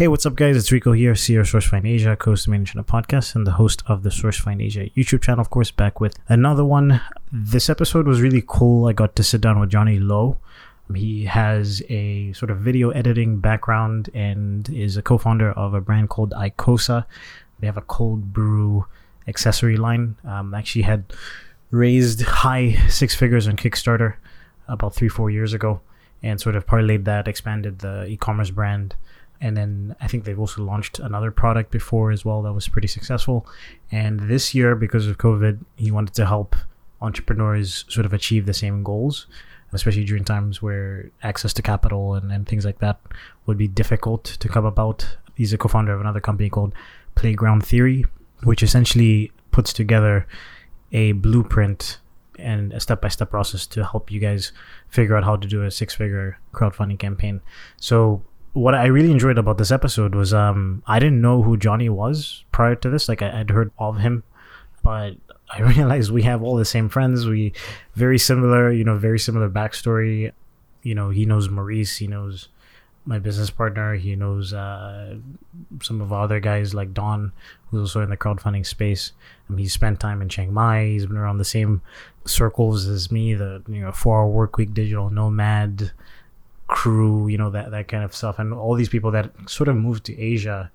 Hey, what's up, guys? It's Rico here, CEO of SourceFind Asia, Coast Management Podcast, and the host of the SourceFind Asia YouTube channel, of course, back with another one. This episode was really cool. I got to sit down with Johnny Lowe. He has a sort of video editing background and is a co founder of a brand called Icosa. They have a cold brew accessory line. Um, actually, had raised high six figures on Kickstarter about three, four years ago and sort of parlayed that, expanded the e commerce brand and then I think they've also launched another product before as well that was pretty successful. And this year, because of COVID, he wanted to help entrepreneurs sort of achieve the same goals, especially during times where access to capital and, and things like that would be difficult to come about. He's a co founder of another company called Playground Theory, which essentially puts together a blueprint and a step by step process to help you guys figure out how to do a six figure crowdfunding campaign. So what I really enjoyed about this episode was um I didn't know who Johnny was prior to this. Like I, would heard of him, but I realized we have all the same friends. We very similar, you know, very similar backstory. You know, he knows Maurice. He knows my business partner. He knows uh, some of our other guys like Don, who's also in the crowdfunding space. Um, he's spent time in Chiang Mai. He's been around the same circles as me. The you know four hour work week digital nomad crew, you know, that, that kind of stuff. And all these people that sort of moved to Asia.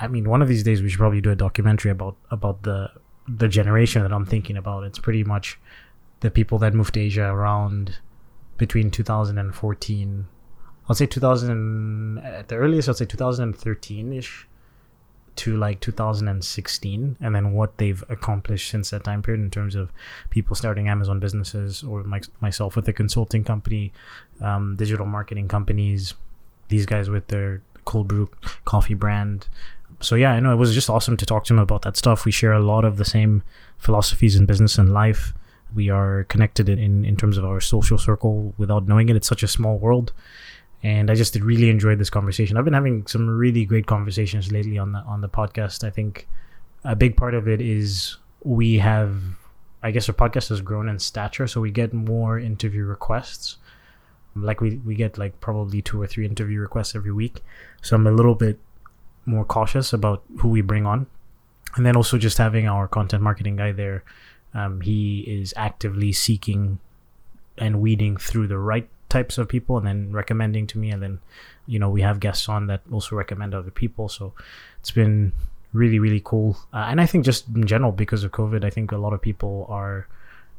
I mean, one of these days we should probably do a documentary about, about the, the generation that I'm thinking about. It's pretty much the people that moved to Asia around between 2014, I'll say 2000, at uh, the earliest, I'll say 2013 ish to like 2016 and then what they've accomplished since that time period in terms of people starting Amazon businesses or my, myself with a consulting company, um, digital marketing companies, these guys with their cold brew coffee brand. So yeah, I know it was just awesome to talk to him about that stuff. We share a lot of the same philosophies in business and life. We are connected in, in terms of our social circle without knowing it. It's such a small world and I just really enjoyed this conversation. I've been having some really great conversations lately on the on the podcast. I think a big part of it is we have, I guess, our podcast has grown in stature, so we get more interview requests. Like we we get like probably two or three interview requests every week, so I'm a little bit more cautious about who we bring on, and then also just having our content marketing guy there. Um, he is actively seeking and weeding through the right types of people and then recommending to me. And then you know we have guests on that also recommend other people. So it's been really really cool. Uh, and i think just in general because of covid i think a lot of people are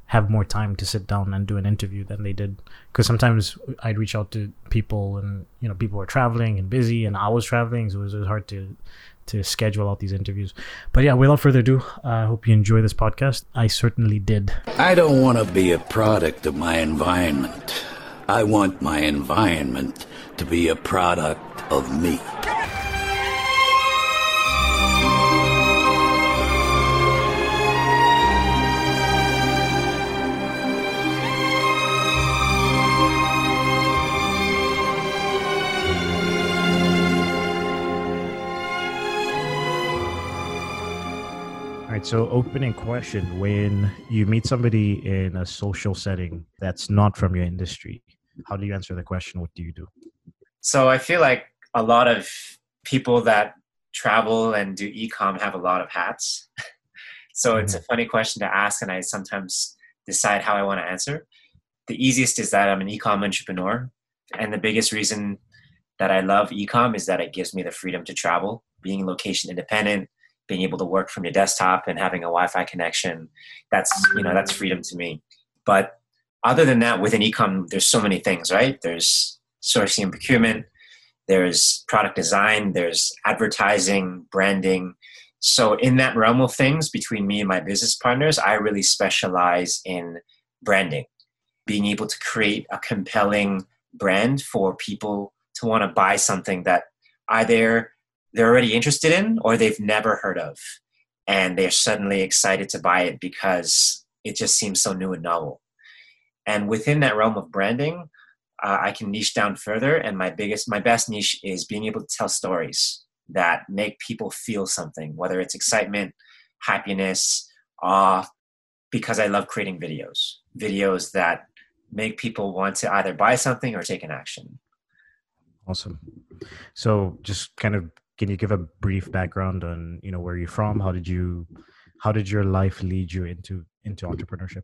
have more time to sit down and do an interview than they did. Because sometimes i'd reach out to people and you know people were traveling and busy and i was traveling. So it was, it was hard to to schedule out these interviews. But yeah without further ado i uh, hope you enjoy this podcast. I certainly did. I don't want to be a product of my environment I want my environment to be a product of me. All right, so opening question when you meet somebody in a social setting that's not from your industry, how do you answer the question? What do you do? So i feel like a lot of people that travel and do ecom have a lot of hats. So mm-hmm. it's a mm-hmm. funny question to ask and i sometimes decide how i want to answer. The easiest is that i'm an ecom entrepreneur and the biggest reason that i love ecom is that it gives me the freedom to travel. Being location independent being able to work from your desktop and having a wi-fi connection that's you know that's freedom to me. But other than that, within ecom, there's so many things, right? There's sourcing and procurement, there's product design, there's advertising, branding. So, in that realm of things, between me and my business partners, I really specialize in branding, being able to create a compelling brand for people to want to buy something that either they're already interested in or they've never heard of. And they're suddenly excited to buy it because it just seems so new and novel. And within that realm of branding, uh, I can niche down further. And my biggest, my best niche is being able to tell stories that make people feel something, whether it's excitement, happiness, awe, because I love creating videos, videos that make people want to either buy something or take an action. Awesome. So, just kind of, can you give a brief background on you know where you're from? How did you, how did your life lead you into into entrepreneurship?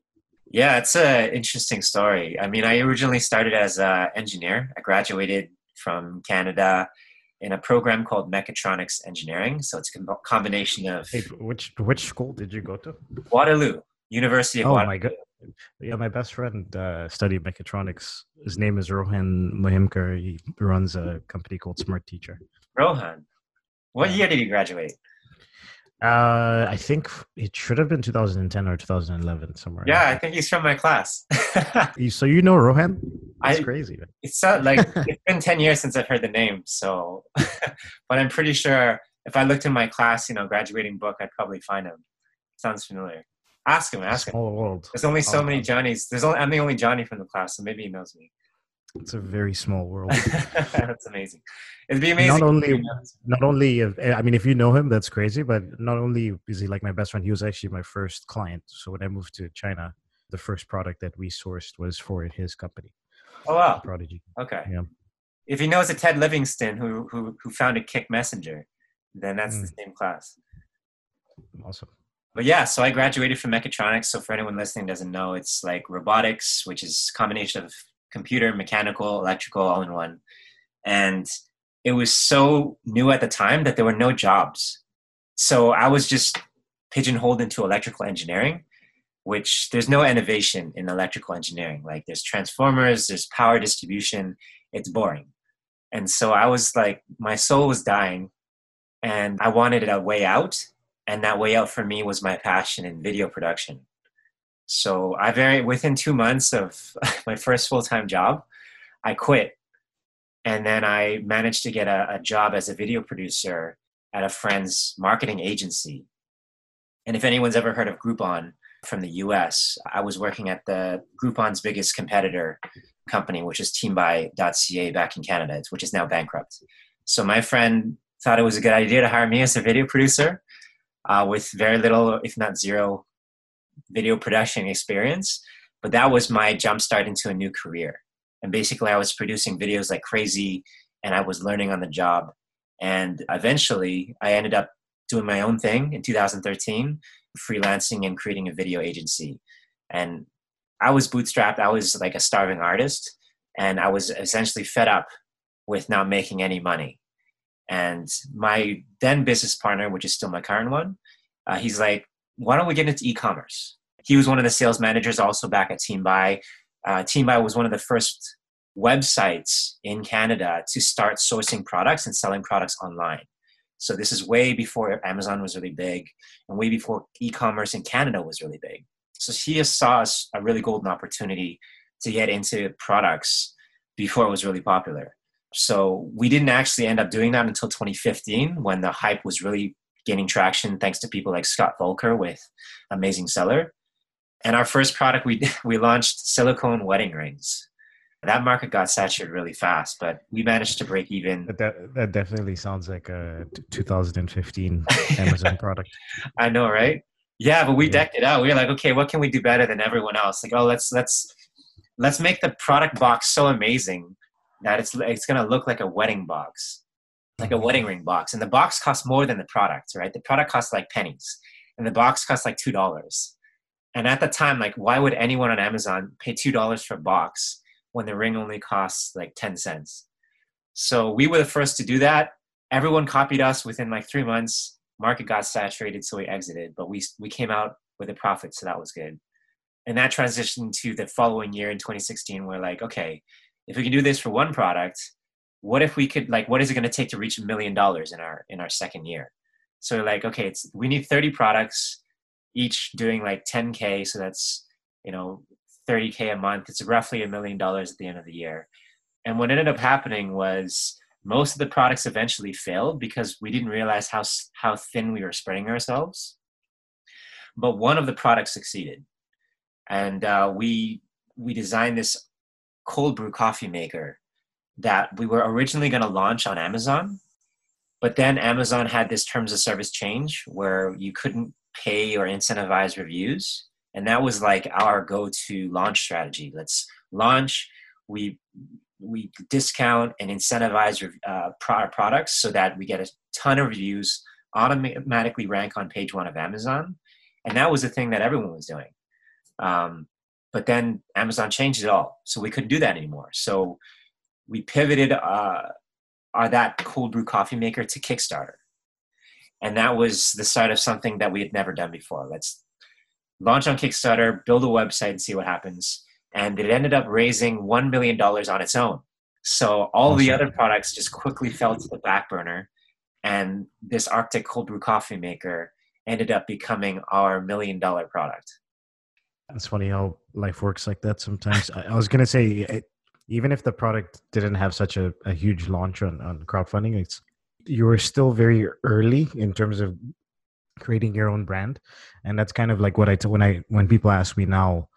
Yeah, it's an interesting story. I mean, I originally started as an engineer. I graduated from Canada in a program called mechatronics engineering. So it's a combination of hey, which which school did you go to? Waterloo University of oh Waterloo. my god! Yeah, my best friend uh, studied mechatronics. His name is Rohan Mahimker. He runs a company called Smart Teacher. Rohan, what year did you graduate? Uh, I think it should have been 2010 or 2011 somewhere. Yeah, I think he's from my class. so you know Rohan? That's I, crazy. It's uh, like it's been 10 years since I've heard the name. So, but I'm pretty sure if I looked in my class, you know, graduating book, I'd probably find him. Sounds familiar. Ask him. Ask Small him. world. There's only so many Johnnies. There's only I'm the only Johnny from the class, so maybe he knows me. It's a very small world. that's amazing. It'd be amazing. Not only, not only, if, I mean, if you know him, that's crazy. But not only is he like my best friend, he was actually my first client. So when I moved to China, the first product that we sourced was for his company. Oh wow, Prodigy. Okay. Yeah. If he knows a Ted Livingston who who who founded Kik Messenger, then that's mm. the same class. Awesome. But yeah, so I graduated from mechatronics. So for anyone listening doesn't know, it's like robotics, which is combination of computer, mechanical, electrical, all in one. And it was so new at the time that there were no jobs. So I was just pigeonholed into electrical engineering, which there's no innovation in electrical engineering. Like there's transformers, there's power distribution, it's boring. And so I was like, my soul was dying and I wanted a way out. And that way out for me was my passion in video production. So I very within two months of my first full time job, I quit, and then I managed to get a, a job as a video producer at a friend's marketing agency. And if anyone's ever heard of Groupon from the US, I was working at the Groupon's biggest competitor company, which is teambuy.ca back in Canada, which is now bankrupt. So my friend thought it was a good idea to hire me as a video producer uh, with very little, if not zero, video production experience, but that was my jumpstart into a new career. And basically, I was producing videos like crazy and I was learning on the job. And eventually, I ended up doing my own thing in 2013, freelancing and creating a video agency. And I was bootstrapped, I was like a starving artist, and I was essentially fed up with not making any money. And my then business partner, which is still my current one, uh, he's like, why don't we get into e-commerce? He was one of the sales managers also back at TeamBuy. Uh, TeamBuy was one of the first websites in Canada to start sourcing products and selling products online. So this is way before Amazon was really big and way before e-commerce in Canada was really big. So he saw us a really golden opportunity to get into products before it was really popular. So we didn't actually end up doing that until 2015 when the hype was really gaining traction thanks to people like Scott Voelker with Amazing Seller. And our first product, we, we launched silicone wedding rings. That market got saturated really fast, but we managed to break even. That, that definitely sounds like a 2015 Amazon product. I know, right? Yeah, but we yeah. decked it out. We were like, okay, what can we do better than everyone else? Like, oh, let's let's let's make the product box so amazing that it's it's gonna look like a wedding box like a wedding ring box and the box costs more than the product right? The product costs like pennies and the box costs like two dollars. And at the time like why would anyone on amazon pay two dollars for a box when the ring only costs like 10 cents? So we were the first to do that. Everyone copied us within like three months. Market got saturated so we exited but we we came out with a profit so that was good. And that transitioned to the following year in 2016 we're like okay if we can do this for one product what if we could like what is it going to take to reach a million dollars in our in our second year? So like okay it's we need 30 products each doing like 10k so that's you know 30k a month. It's roughly a million dollars at the end of the year. And what ended up happening was most of the products eventually failed because we didn't realize how how thin we were spreading ourselves. But one of the products succeeded. And uh, we we designed this cold brew coffee maker that we were originally going to launch on Amazon, but then Amazon had this terms of service change where you couldn't pay or incentivize reviews. And that was like our go to launch strategy. Let's launch. We we discount and incentivize uh, products so that we get a ton of reviews, automatically rank on page one of Amazon, and that was the thing that everyone was doing. Um, but then Amazon changed it all, so we couldn't do that anymore. So we pivoted uh, our that cold brew coffee maker to Kickstarter, and that was the start of something that we had never done before. Let's launch on Kickstarter, build a website, and see what happens. And it ended up raising $1 million on its own. So all awesome. the other products just quickly fell to the back burner. And this Arctic cold brew coffee maker ended up becoming our million dollar product. It's funny how life works like that sometimes. I, was going to say, it, even if the product didn't have such a, a huge launch on, on crowdfunding, it's you were still very early in terms of creating your own brand. And that's kind of like what i t- when i when people ask me now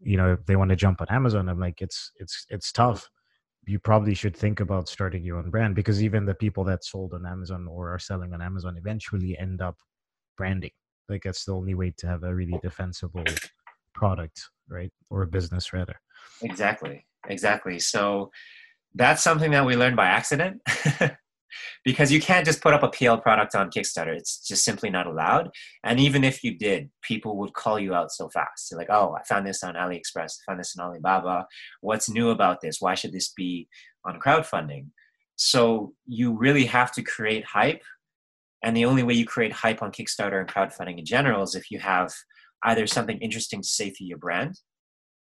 you know if they want to jump on amazon i'm like it's it's it's tough. You probably should think about starting your own brand because even the people that sold on amazon or are selling on amazon eventually end up branding. Like that's the only way to have a really defensible product right? Or a business rather. Exactly exactly so that's something that we learned by accident because you can't just put up a PL product on Kickstarter. It's just simply not allowed. And even if you did, people would call you out so fast. They're like, oh, I found this on AliExpress, I found this on Alibaba. What's new about this? Why should this be on crowdfunding? So you really have to create hype. And the only way you create hype on Kickstarter and crowdfunding in general is if you have either something interesting to say for your brand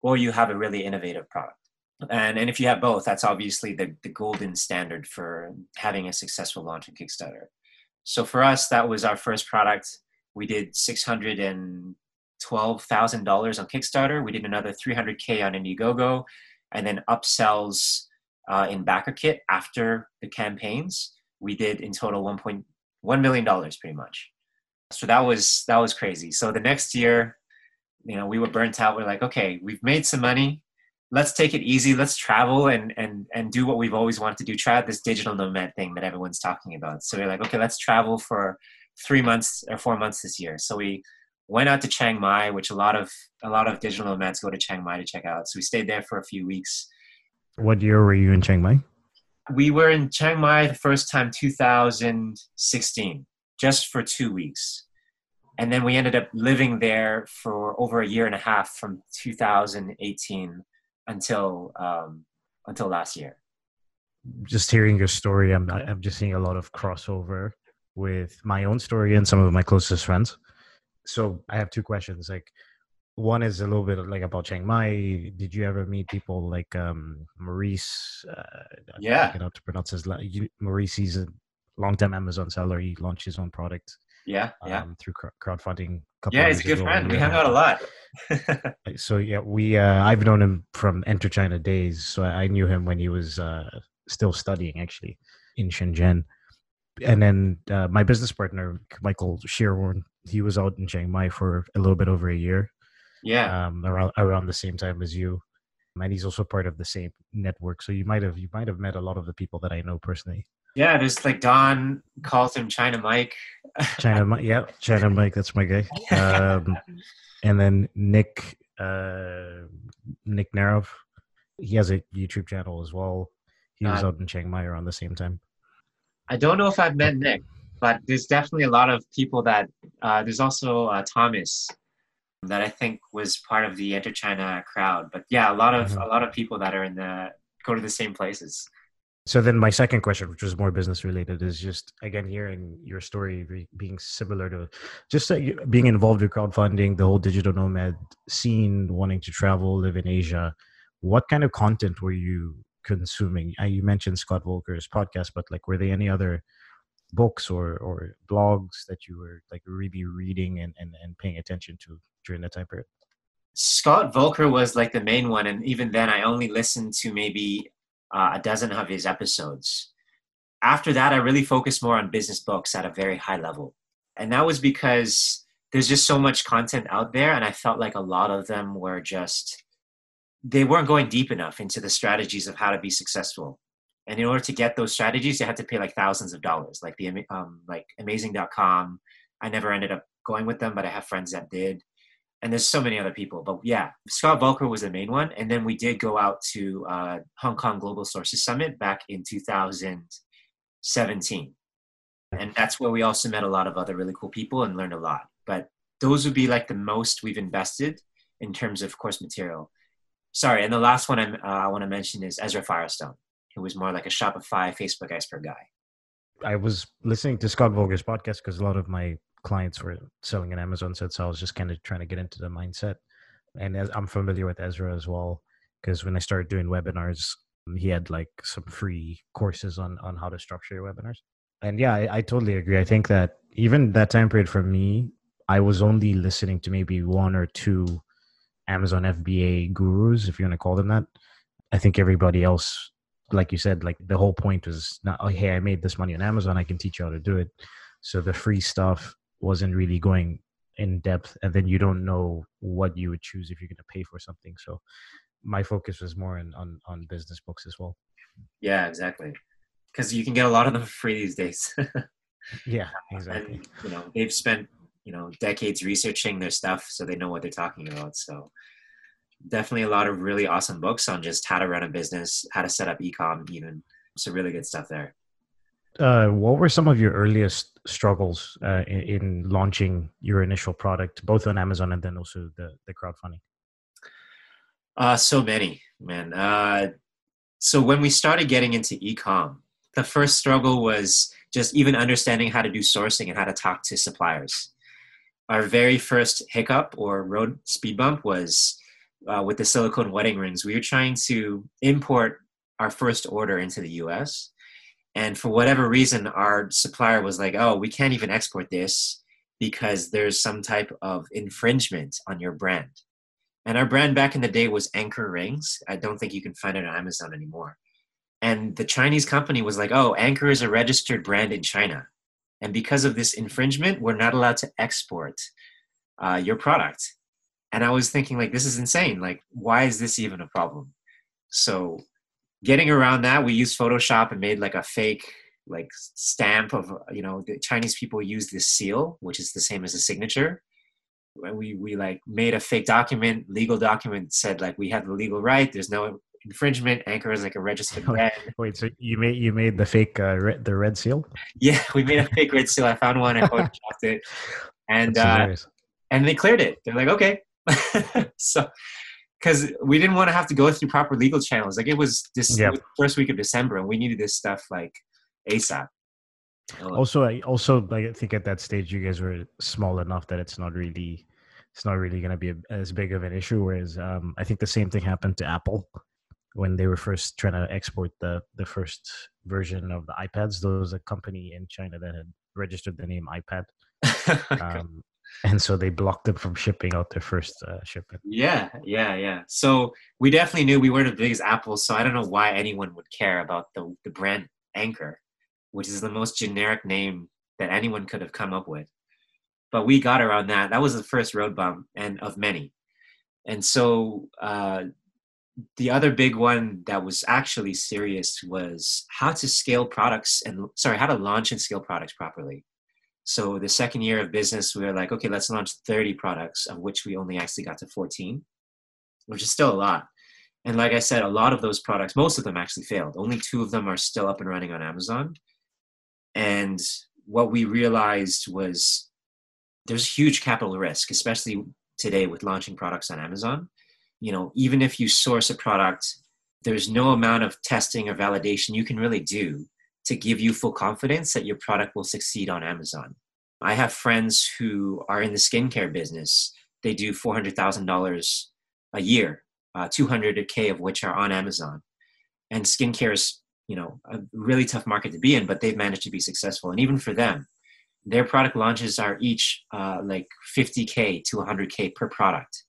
or you have a really innovative product and and if you have both that's obviously the, the golden standard for having a successful launch on kickstarter. So for us that was our first product. We did $612000 on kickstarter. We did another 300k on indiegogo and then upsells uh, in BackerKit after the campaigns. We did in total 1.1 million dollars pretty much. So that was that was crazy. So the next year you know we were burnt out. We're like okay we've made some money let's take it easy let's travel and and and do what we've always wanted to do try out this digital nomad thing that everyone's talking about. So we're like okay let's travel for three months or four months this year. So we went out to chiang mai which a lot of a lot of digital nomads go to chiang mai to check out. So we stayed there for a few weeks. What year were you in chiang mai? We were in chiang mai the first time 2016 just for two weeks. And then we ended up living there for over a year and a half from 2018 until um, until last year. Just hearing your story, I'm I'm just seeing a lot of crossover with my own story and some of my closest friends. So I have two questions. Like, one is a little bit like about Chiang Mai. Did you ever meet people like um, Maurice? Uh, yeah, I don't know to pronounce his. Maurice, he's a long-time Amazon seller. He launched his own product. Yeah, yeah. Um, through crowdfunding. yeah, he's a good friend. We hung out a lot. so yeah, we uh, I've known him from Enter China days. So I knew him when he was uh, still studying actually in Shenzhen. And then uh, my business partner Michael Shearhorn, he was out in Chiang Mai for a little bit over a year. Yeah, um, around around the same time as you, and he's also part of the same network. So you might have you might have met a lot of the people that I know personally. Yeah, there's like Don calls him China Mike. China Mike, yeah, China Mike, that's my guy. Um, and then Nick uh, Nick Narov, he has a YouTube channel as well. He was uh, out in Chiang Mai around the same time. I don't know if I've met Nick, but there's definitely a lot of people that. Uh, there's also uh, Thomas that I think was part of the Enter China crowd. But yeah, a lot of mm-hmm. a lot of people that are in the go to the same places. So then my second question, which was more business related, is just again hearing your story being similar to just being involved with crowdfunding, the whole digital nomad scene, wanting to travel, live in Asia. What kind of content were you consuming? Uh, you mentioned Scott Voelker's podcast, but like, were there any other books or or blogs that you were like really reading and and, and paying attention to during that time period? Scott Voelker was like the main one, and even then, I only listened to maybe uh, a dozen of his episodes. After that, I really focused more on business books at a very high level. And that was because there's just so much content out there. And I felt like a lot of them were just, they weren't going deep enough into the strategies of how to be successful. And in order to get those strategies, you had to pay like thousands of dollars, like the um, like amazing.com. I never ended up going with them, but I have friends that did. And there's so many other people, but yeah, Scott Voelker was the main one. And then we did go out to uh, Hong Kong Global Sources Summit back in 2017. And that's where we also met a lot of other really cool people and learned a lot. But those would be like the most we've invested in terms of course material. Sorry, and the last one uh, i want to mention is Ezra Firestone, who was more like a Shopify Facebook expert guy. I was listening to Scott Voelker's podcast because a lot of my clients were selling an Amazon so I was just kind of trying to get into the mindset. And as I'm familiar with Ezra as well, because when I started doing webinars, mm, he had like some free courses on on how to structure your webinars. And yeah, I, I totally agree. I think that even that time period for me, I was only listening to maybe one or two Amazon FBA gurus, if you want to call them that. I think everybody else, like you said, like the whole point was not, oh, hey, I made this money on Amazon, I can teach you how to do it. So the free stuff wasn't really going in depth and then you don't know what you would choose if you're going to pay for something. So my focus was more on on, on business books as well. Yeah exactly. Because you can get a lot of them free these days. Yeah exactly. and, you know they've spent you know decades researching their stuff so they know what they're talking about. So definitely a lot of really awesome books on just how to run a business how to set up ecom even. Some really good stuff there uh, what were some of your earliest struggles uh, in, in, launching your initial product, both on Amazon and then also the the crowdfunding? Uh, so many, man. Uh, so when we started getting into ecom, the first struggle was just even understanding how to do sourcing and how to talk to suppliers. Our very first hiccup or road speed bump was uh, with the silicone wedding rings. We were trying to import our first order into the US and for whatever reason, our supplier was like, oh, we can't even export this because there's some type of infringement on your brand. And our brand back in the day was Anchor Rings. I don't think you can find it on Amazon anymore. And the Chinese company was like, oh, Anchor is a registered brand in China. And because of this infringement, we're not allowed to export uh, your product. And I was thinking, like, this is insane. Like, why is this even a problem? So getting around that, we used Photoshop and made like a fake like stamp of you know the Chinese people use this seal, which is the same as a signature. We we like made a fake document, legal document said like we have the legal right. There's no infringement. Anchor is like a registered brand. Wait, so you made you made the fake uh, red, the red seal? Yeah, we made a fake red seal. I found one. I photoshopped it, and uh, and they cleared it. They're like, okay. so because we didn't want to have to go through proper legal channels. Like it was this yep. was first week of December, and we needed this stuff like ASAP. Also, I also I think at that stage you guys were small enough that it's not really it's not really going to be a, as big of an issue. Whereas um, I think the same thing happened to Apple when they were first trying to export the the first version of the iPads. There was a company in China that had registered the name iPad. um, and so they blocked them from shipping out their first uh, shipment. Yeah, yeah, yeah. So we definitely knew we weren't as big as Apple, so I don't know why anyone would care about the the brand Anchor, which is the most generic name that anyone could have come up with. But we got around that. That was the first road bump, and of many. And so uh, the other big one that was actually serious was how to scale products and sorry, how to launch and scale products properly. So the second year of business, we were like, okay, let's launch 30 products, of which we only actually got to 14, which is still a lot. And like I said, a lot of those products, most of them actually failed. Only two of them are still up and running on Amazon. And what we realized was there's huge capital risk, especially today with launching products on Amazon. You know, even if you source a product, there's no amount of testing or validation you can really do to give you full confidence that your product will succeed on Amazon. I have friends who are in the skincare business. They do $400,000 a year, uh, 200K of which are on Amazon. And skincare is, you know, a really tough market to be in, but they've managed to be successful. And even for them, their product launches are each uh, like 50K to 100K per product.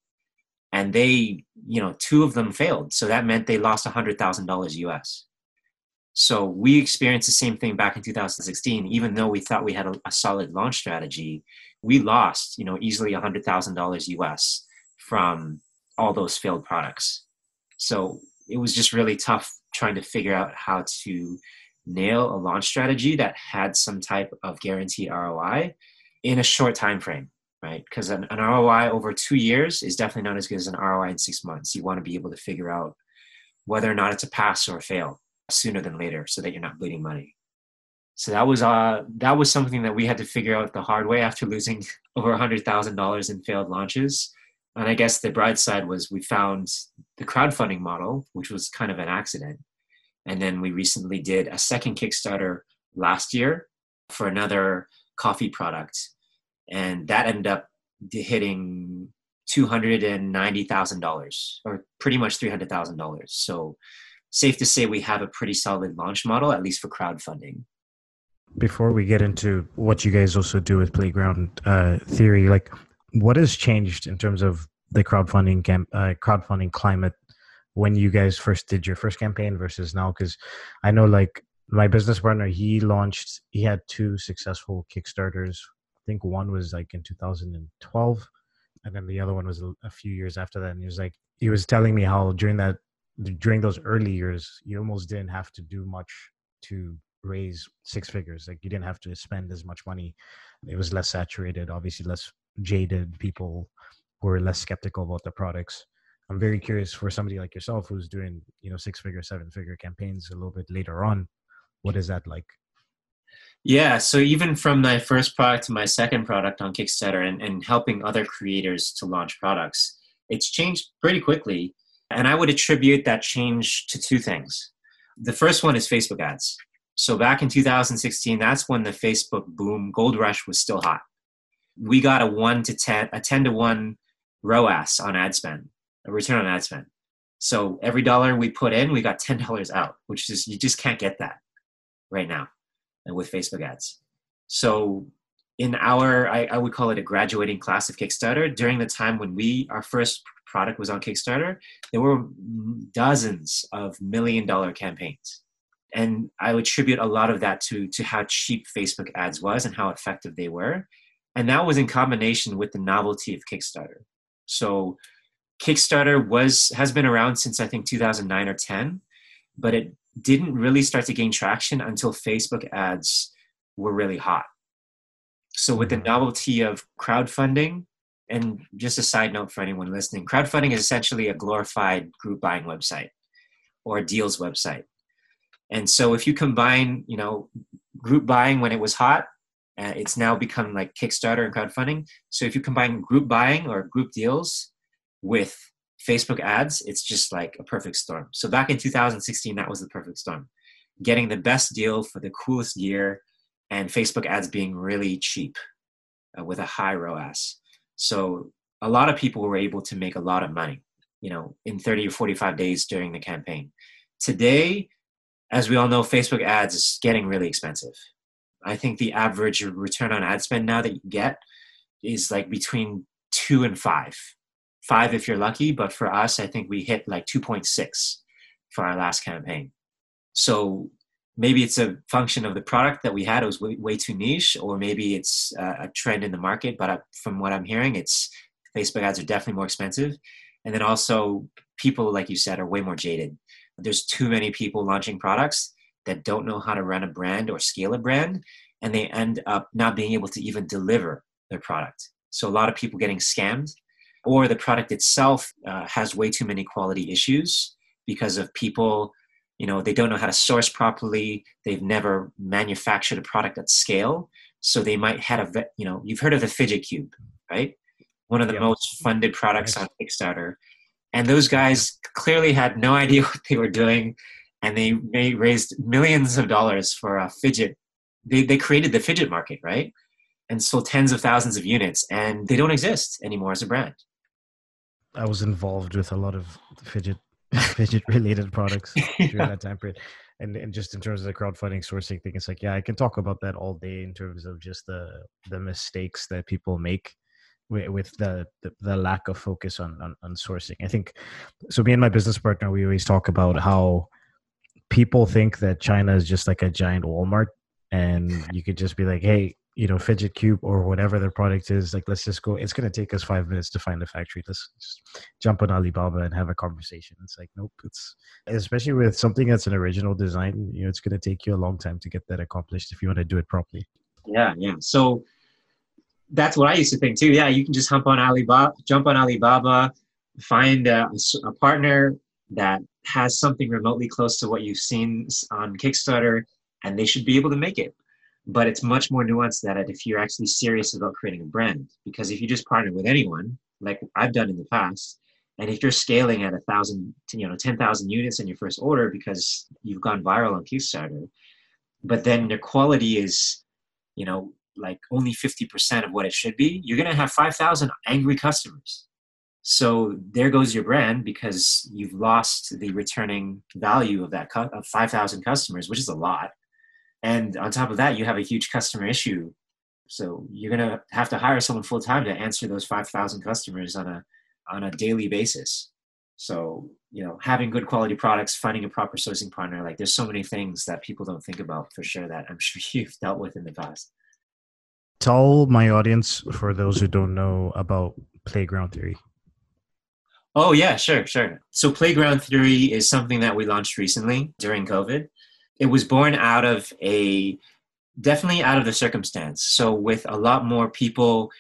And they, you know, two of them failed. So that meant they lost $100,000 US. So we experienced the same thing back in 2016. Even though we thought we had a, a solid launch strategy, we lost, you know, easily $100,000 US from all those failed products. So it was just really tough trying to figure out how to nail a launch strategy that had some type of guaranteed ROI in a short time frame. right? Because an, an ROI over two years is definitely not as good as an ROI in six months. You want to be able to figure out whether or not it's a pass or a fail sooner than later, so that you're not bleeding money. So that was uh that was something that we had to figure out the hard way after losing over hundred thousand dollars in failed launches. And I guess the bright side was we found the crowdfunding model, which was kind of an accident. And then we recently did a second Kickstarter last year for another coffee product. And that ended up hitting $290,000 or pretty much $300,000. So safe to say we have a pretty solid launch model, at least for crowdfunding. Before we get into what you guys also do with Playground uh, Theory, like what has changed in terms of the crowdfunding camp, uh, crowdfunding climate when you guys first did your first campaign versus now? Because I know like my business partner, he launched, he had two successful Kickstarters. I think one was like in 2012, and then the other one was a few years after that. And he was like, he was telling me how during that, during those early years, you almost didn't have to do much to raise six figures. Like you didn't have to spend as much money. It was less saturated, obviously less jaded people were less skeptical about the products. I'm very curious for somebody like yourself who's doing, you know, six figure, seven figure campaigns a little bit later on. What is that like? Yeah, so even from my first product to my second product on Kickstarter and, and helping other creators to launch products, it's changed pretty quickly. And I would attribute that change to two things. The first one is Facebook ads. So back in 2016, that's when the Facebook boom, gold rush was still hot. We got a one to 10, a 10 to 1 ROAS on ad spend, a return on ad spend. So every dollar we put in, we got $10 out, which is, you just can't get that right now and with Facebook ads. So in our, I, I, would call it a graduating class of Kickstarter, during the time when we, our first product was on Kickstarter, there were dozens of million dollar campaigns. And I attribute a lot of that to, to how cheap Facebook ads was and how effective they were. And that was in combination with the novelty of Kickstarter. So Kickstarter was has been around since I think 2009 or 10, but it didn't really start to gain traction until Facebook ads were really hot. So with the novelty of crowdfunding, and just a side note for anyone listening, crowdfunding is essentially a glorified group buying website or deals website. And so if you combine, you know, group buying when it was hot, uh, it's now become like Kickstarter and crowdfunding. So if you combine group buying or group deals with Facebook ads, it's just like a perfect storm. So back in 2016, that was the perfect storm. Getting the best deal for the coolest gear and Facebook ads being really cheap uh, with a high ROAS. So a lot of people were able to make a lot of money, you know, in 30 or 45 days during the campaign. Today, as we all know, Facebook ads is getting really expensive. I think the average return on ad spend now that you get is like between two and five five if you're lucky, but for us, I think we hit like 2.6 for our last campaign. So maybe it's a function of the product that we had; it was way, way too niche, or maybe it's a trend in the market. But uh, from what I'm hearing, it's Facebook ads are definitely more expensive, and then also people, like you said, are way more jaded. There's too many people launching products that don't know how to run a brand or scale a brand, and they end up not being able to even deliver their product. So a lot of people getting scammed or the product itself uh, has way too many quality issues because of people you know they don't know how to source properly. They've never manufactured a product at scale. So they might have a you know you've heard of the fidget cube right? One of the most funded products on kickstarter. And those guys clearly had no idea what they were doing and they, they raised millions of dollars for a fidget. They, they created the fidget market right? And sold tens of thousands of units and they don't exist anymore as a brand. I was involved with a lot of fidget fidget related products during that time period. And, and just in terms of the crowdfunding sourcing thing, it's like, yeah, I can talk about that all day in terms of just the the mistakes that people make with, with the, the, the lack of focus on, on on sourcing. I think so. Me and my business partner, we always talk about how people think that China is just like a giant Walmart, and you could just be like, hey, you know fidget cube or whatever their product is like let's just go it's going to take us five minutes to find the factory let's just jump on alibaba and have a conversation it's like nope it's especially with something that's an original design you know it's going to take you a long time to get that accomplished if you want to do it properly yeah yeah so that's what I used to think too. Yeah, you can just hump on Alibaba, jump on Alibaba, find a, a partner that has something remotely close to what you've seen on Kickstarter, and they should be able to make it. But it's much more nuanced than that if you're actually serious about creating a brand. Because if you just partner with anyone, like I've done in the past, and if you're scaling at a thousand, you know, ten thousand units in your first order because you've gone viral on Kickstarter, but then the quality is, you know, like only fifty percent of what it should be, you're gonna have five thousand angry customers so there goes your brand because you've lost the returning value of that cu- of 5,000 customers, which is a lot. And on top of that, you have a huge customer issue. So you're going to have to hire someone full time to answer those 5,000 customers on a on a daily basis. So, you know, having good quality products, finding a proper sourcing partner, like there's so many things that people don't think about for sure that I'm sure you've dealt with in the past. Tell my audience, for those who don't know about Playground Theory. Oh, yeah, sure, sure. So, Playground Theory is something that we launched recently during COVID. It was born out of a definitely out of the circumstance. So, with a lot more people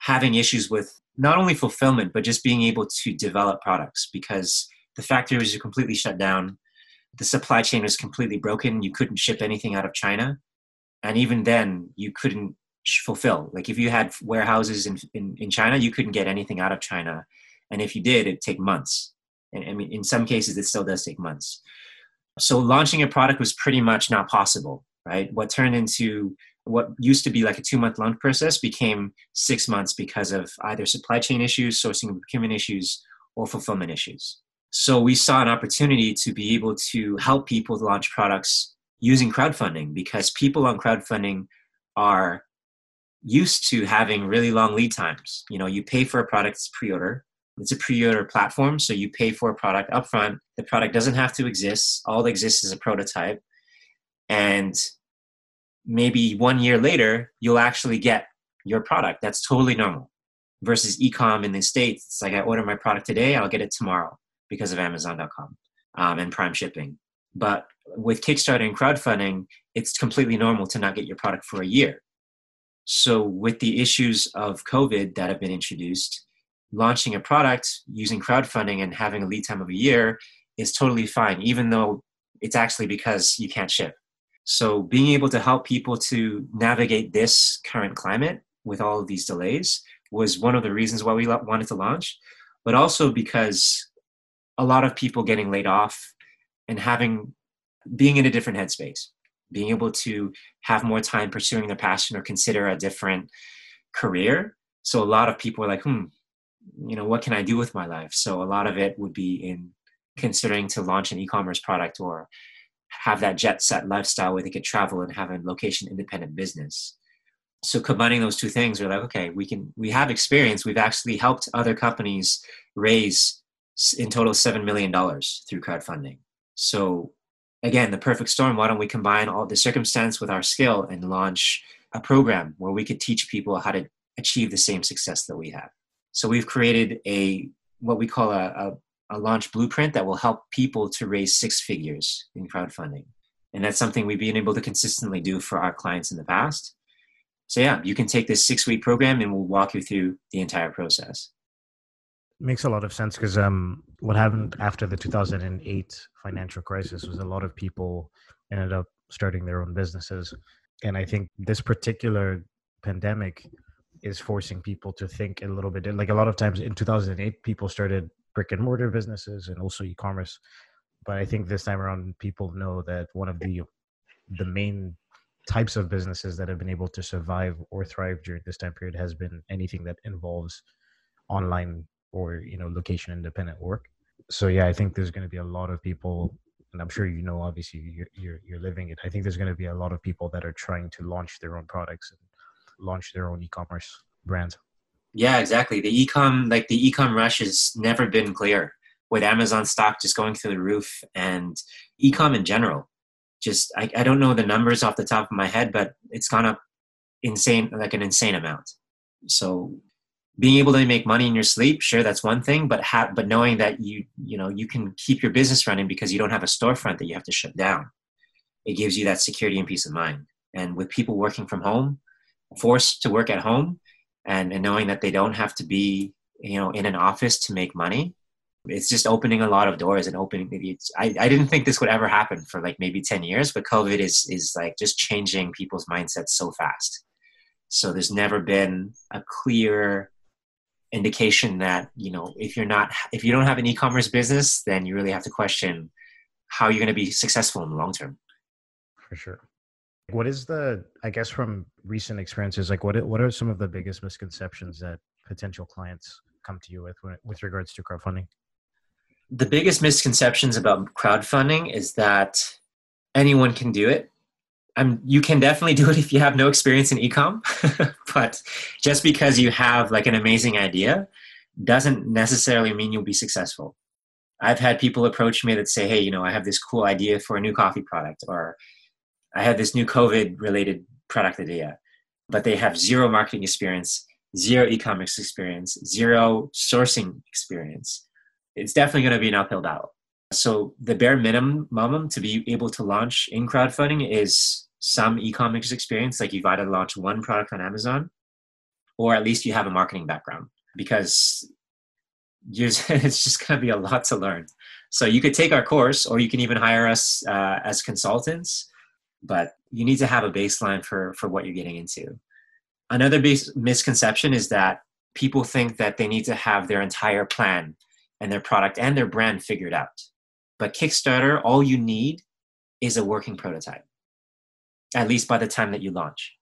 having issues with not only fulfillment, but just being able to develop products because the factories are completely shut down. The supply chain was completely broken. You couldn't ship anything out of China. And even then, you couldn't fulfill. Like, if you had warehouses in, in, in China, you couldn't get anything out of China and if you did, it'd take months. And I mean, in some cases, it still does take months. So launching a product was pretty much not possible, right? What turned into what used to be like a two month launch process became six months because of either supply chain issues, sourcing and procurement issues, or fulfillment issues. So we saw an opportunity to be able to help people launch products using crowdfunding because people on crowdfunding are used to having really long lead times. You know, you pay for a product pre-order, it's a pre-order platform, so you pay for a product upfront. The product doesn't have to exist. All that exists is a prototype. And maybe one year later, you'll actually get your product. That's totally normal. Versus ecom in the States, it's like I order my product today, I'll get it tomorrow because of Amazon.com um, and Prime shipping. But with Kickstarter and crowdfunding, it's completely normal to not get your product for a year. So, with the issues of COVID that have been introduced, launching a product using crowdfunding and having a lead time of a year is totally fine, even though it's actually because you can't ship. So, being able to help people to navigate this current climate with all of these delays was one of the reasons why we wanted to launch, but also because a lot of people getting laid off and having being in a different headspace, being able to have more time pursuing their passion or consider a different career. So, a lot of people are like, hmm, you know what can i do with my life? So a lot of it would be in considering to launch an e-commerce product or have that jet set lifestyle where they could travel and have a location independent business. So combining those two things we're like okay we can we have experience. We've actually helped other companies raise in total $7 million through crowdfunding. So again the perfect storm why don't we combine all the circumstance with our skill and launch a program where we could teach people how to achieve the same success that we have so we've created a what we call a, a, a launch blueprint that will help people to raise six figures in crowdfunding. And that's something we've been able to consistently do for our clients in the past. So yeah, you can take this six week program and we'll walk you through the entire process. Makes a lot of sense because um, what happened after the 2008 financial crisis was a lot of people ended up starting their own businesses. And I think this particular pandemic is forcing people to think a little bit like a lot of times in 2008 people started brick and mortar businesses and also e-commerce. But i think this time around people know that one of the the main types of businesses that have been able to survive or thrive during this time period has been anything that involves online or you know location independent work. So yeah i think there's going to be a lot of people and i'm sure you know obviously you're, you're, you're living it. I think there's going to be a lot of people that are trying to launch their own products and launch their own e-commerce brand. Yeah, exactly. The ecom like the ecom rush has never been clear with Amazon stock just going through the roof and ecom in general. Just I, I don't know the numbers off the top of my head, but it's gone up insane like an insane amount. So being able to make money in your sleep, sure, that's one thing, but ha- but knowing that you you know you can keep your business running because you don't have a storefront that you have to shut down, it gives you that security and peace of mind. And with people working from home, forced to work at home, and, and knowing that they don't have to be you know in an office to make money it's just opening a lot of doors and opening I, I didn't think this would ever happen for like maybe 10 years but covid is is like just changing people's mindsets so fast. So there's never been a clear indication that you know if you're not if you don't have an e-commerce business then you really have to question how you're going to be successful in the long term. For sure what is the i guess from recent experiences like what what are some of the biggest misconceptions that potential clients come to you with with regards to crowdfunding? The biggest misconceptions about crowdfunding is that anyone can do it. Um, you can definitely do it if you have no experience in ecom but just because you have like an amazing idea doesn't necessarily mean you'll be successful. I've had people approach me that say hey you know i have this cool idea for a new coffee product or I had this new COVID related product idea, but they have zero marketing experience, zero e-commerce experience, zero sourcing experience. It's definitely going to be an uphill battle. So the bare minimum to be able to launch in crowdfunding is some e-commerce experience, like you've either launched one product on Amazon, or at least you have a marketing background, because it's just going to be a lot to learn. So you could take our course, or you can even hire us uh, as consultants but you need to have a baseline for for what you're getting into. Another base misconception is that people think that they need to have their entire plan and their product and their brand figured out. But kickstarter all you need is a working prototype at least by the time that you launch.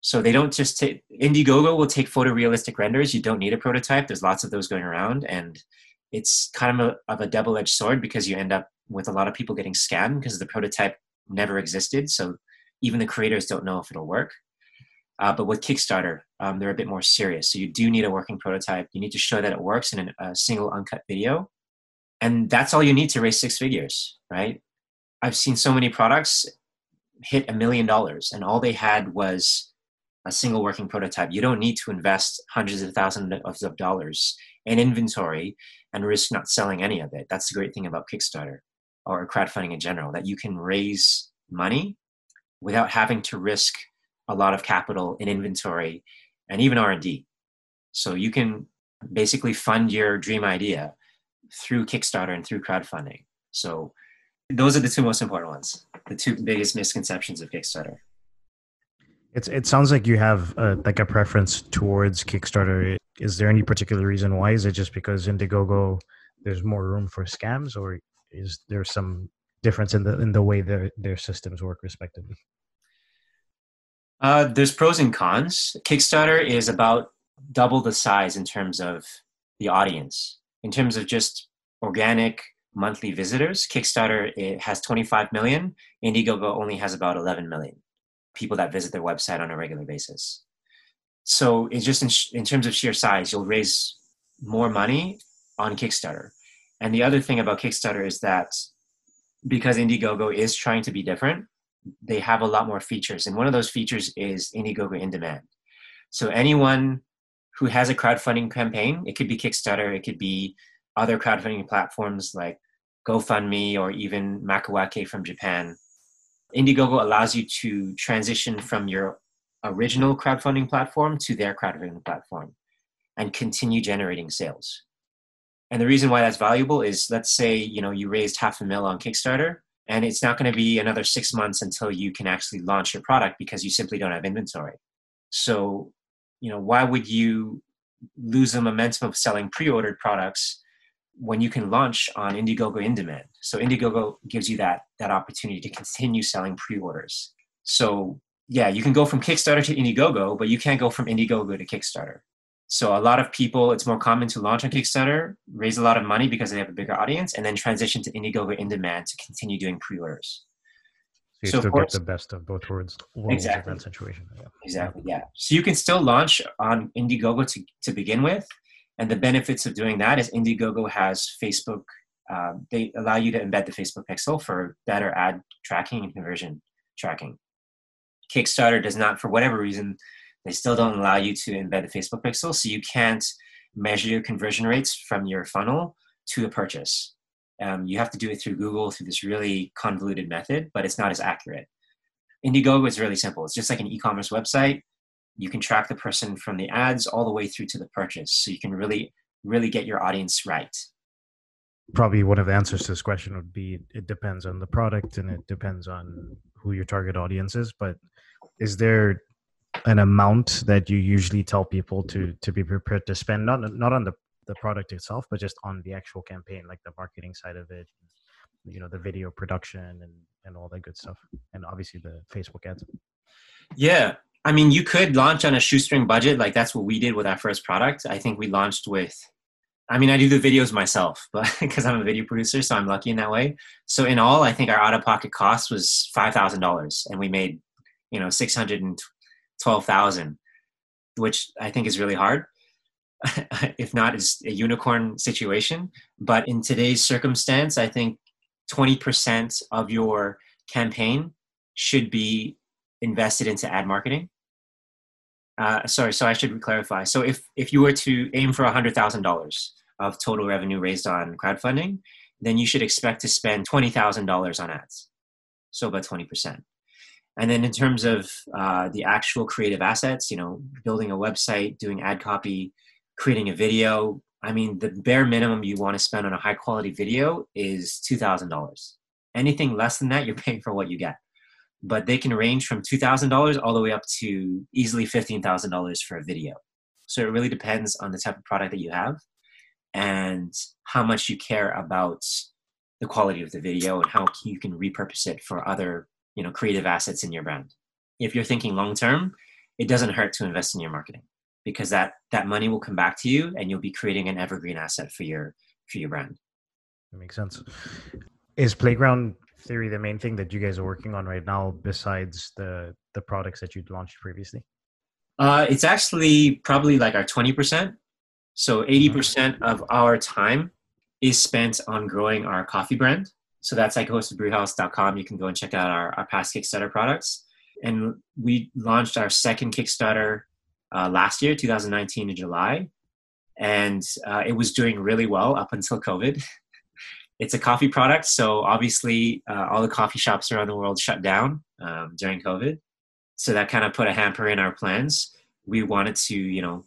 So they don't just take indiegogo will take photorealistic renders. You don't need a prototype. There's lots of those going around and it's kind of a, of a double-edged sword because you end up with a lot of people getting scammed because the prototype never existed. So even the creators don't know if it'll work. Uh, but with Kickstarter, um, they're a bit more serious. So you do need a working prototype. You need to show that it works in a single uncut video. And that's all you need to raise six figures, right? I've seen so many products hit a million dollars and all they had was a single working prototype. You don't need to invest hundreds of thousands of dollars in inventory and risk not selling any of it. That's the great thing about Kickstarter or crowdfunding in general that you can raise money without having to risk a lot of capital in inventory and even r&d so you can basically fund your dream idea through kickstarter and through crowdfunding. So those are the two most important ones the two biggest misconceptions of kickstarter. It's, it sounds like you have a, like a preference towards kickstarter. Is there any particular reason why? Is it just because indiegogo there's more room for scams or is there some difference in the in the way their their systems work respectively? Uh, there's pros and cons. Kickstarter is about double the size in terms of the audience. In terms of just organic monthly visitors kickstarter it has 25 million. Indiegogo only has about 11 million people that visit their website on a regular basis. So it's just in, in terms of sheer size you'll raise more money on kickstarter and the other thing about Kickstarter is that because Indiegogo is trying to be different, they have a lot more features. And one of those features is Indiegogo in demand. So anyone who has a crowdfunding campaign, it could be Kickstarter, it could be other crowdfunding platforms like GoFundMe or even Makuake from Japan. Indiegogo allows you to transition from your original crowdfunding platform to their crowdfunding platform and continue generating sales. And the reason why that's valuable is let's say, you know, you raised half a mil on Kickstarter and it's not going to be another six months until you can actually launch your product because you simply don't have inventory. So, you know, why would you lose the momentum of selling pre-ordered products when you can launch on Indiegogo in demand? So Indiegogo gives you that that opportunity to continue selling pre-orders. So yeah, you can go from Kickstarter to Indiegogo, but you can't go from Indiegogo to Kickstarter. So a lot of people, it's more common to launch on Kickstarter, raise a lot of money because they have a bigger audience, and then transition to Indiegogo in demand to continue doing pre-orders. So you so still course, get the best of both worlds. Exactly. That situation. Yeah. Exactly. Yeah. So you can still launch on Indiegogo to, to begin with, and the benefits of doing that is Indiegogo has Facebook. Um, they allow you to embed the Facebook pixel for better ad tracking and conversion tracking. Kickstarter does not, for whatever reason, they still don't allow you to embed the Facebook pixel, so you can't measure your conversion rates from your funnel to a purchase. Um, you have to do it through Google through this really convoluted method, but it's not as accurate. Indiegogo is really simple. It's just like an e-commerce website. you can track the person from the ads all the way through to the purchase. So you can really, really get your audience right. Probably one of the answers to this question would be it depends on the product and it depends on who your target audience is. But is there an amount that you usually tell people to mm-hmm. to be prepared to spend not not on the the product itself but just on the actual campaign like the marketing side of it you know the video production and and all that good stuff and obviously the facebook ads. Yeah. I mean you could launch on a shoestring budget like that's what we did with our first product. I think we launched with i mean i do the videos myself but because i'm a video producer so i'm lucky in that way. So in all i think our out of pocket cost was $5000 and we made you know 612000 which i think is really hard if not is a unicorn situation but in today's circumstance i think 20% of your campaign should be invested into ad marketing. Uh, sorry, so I should clarify. So if if you were to aim for hundred thousand dollars of total revenue raised on crowdfunding, then you should expect to spend twenty thousand dollars on ads. So about twenty percent. And then in terms of uh, the actual creative assets, you know, building a website, doing ad copy, creating a video, I mean, the bare minimum you want to spend on a high quality video is $2,000. Anything less than that, you're paying for what you get. But they can range from $2,000 all the way up to easily $15,000 for a video. So it really depends on the type of product that you have and how much you care about the quality of the video and how you can repurpose it for other, you know, creative assets in your brand. If you're thinking long term, it doesn't hurt to invest in your marketing because that that money will come back to you and you'll be creating an evergreen asset for your for your brand. That makes sense. Is playground theory the main thing that you guys are working on right now besides the the products that you'd launched previously? Uh, it's actually probably like our 20% so 80% mm-hmm. of our time is spent on growing our coffee brand so that's like hostedbrewhouse.com you can go and check out our, our past kickstarter products and we launched our second kickstarter uh, last year, 2019 in July, and uh, it was doing really well up until COVID. it's a coffee product, so obviously uh, all the coffee shops around the world shut down um, during COVID. So that kind of put a hamper in our plans. We wanted to, you know,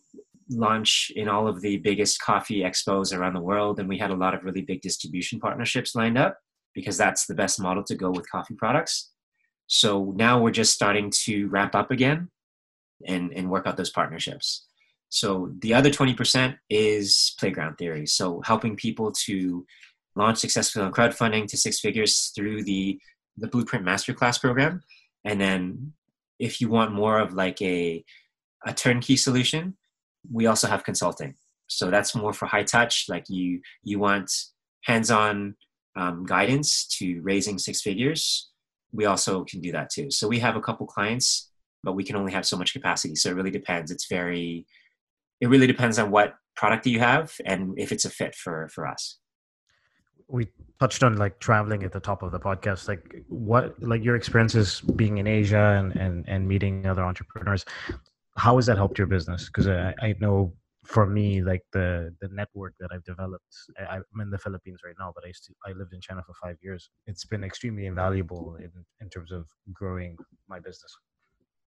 launch in all of the biggest coffee expos around the world, and we had a lot of really big distribution partnerships lined up because that's the best model to go with coffee products. So now we're just starting to ramp up again and, and work out those partnerships. So the other 20% is playground theory. So helping people to launch successfully on crowdfunding to six figures through the, the Blueprint Masterclass program. And then if you want more of like a, a turnkey solution, we also have consulting. So that's more for high touch. Like you, you want hands-on um, guidance to raising six figures. We also can do that too. So we have a couple clients but we can only have so much capacity. So it really depends. It's very, it really depends on what product you have and if it's a fit for for us. We touched on like traveling at the top of the podcast. Like what, like your experiences being in Asia and and and meeting other entrepreneurs. How has that helped your business? Because I, I know for me, like the the network that I've developed, I, am in the Philippines right now, but I to, I lived in China for five years. It's been extremely invaluable in in terms of growing my business.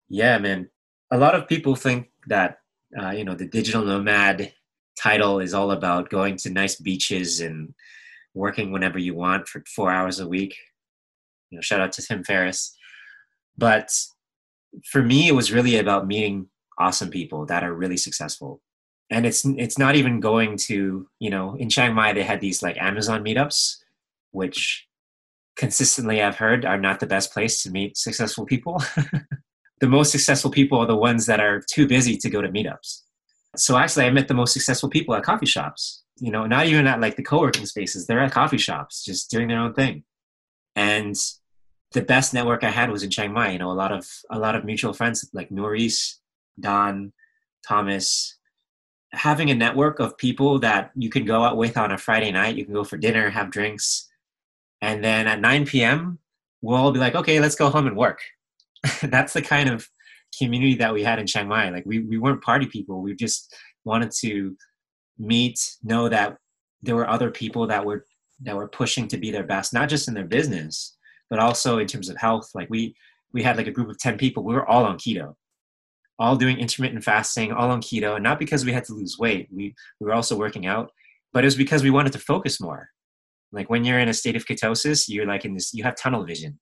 Yeah, man. A lot of people think that uh, you know the digital nomad title is all about going to nice beaches and working whenever you want for four hours a week. You know, shout out to Tim Ferriss. But for me, it was really about meeting awesome people that are really successful. And it's it's not even going to you know in Chiang Mai they had these like Amazon meetups, which consistently I've heard are not the best place to meet successful people. the most successful people are the ones that are too busy to go to meetups. So actually, I met the most successful people at coffee shops. You know, not even at like the co-working spaces. They're at coffee shops, just doing their own thing. And the best network I had was in Chiang Mai. You know, a lot of a lot of mutual friends like Norris, Don, Thomas. Having a network of people that you can go out with on a Friday night, you can go for dinner, have drinks, and then at 9 p.m. we'll all be like, okay, let's go home and work that's the kind of community that we had in Chiang Mai. Like we, we weren't party people. We just wanted to meet, know that there were other people that were that were pushing to be their best, not just in their business, but also in terms of health. Like we we had like a group of 10 people. We were all on keto. All doing intermittent fasting, all on keto, and not because we had to lose weight. We we were also working out, but it was because we wanted to focus more. Like when you're in a state of ketosis, you're like in this, you have tunnel vision,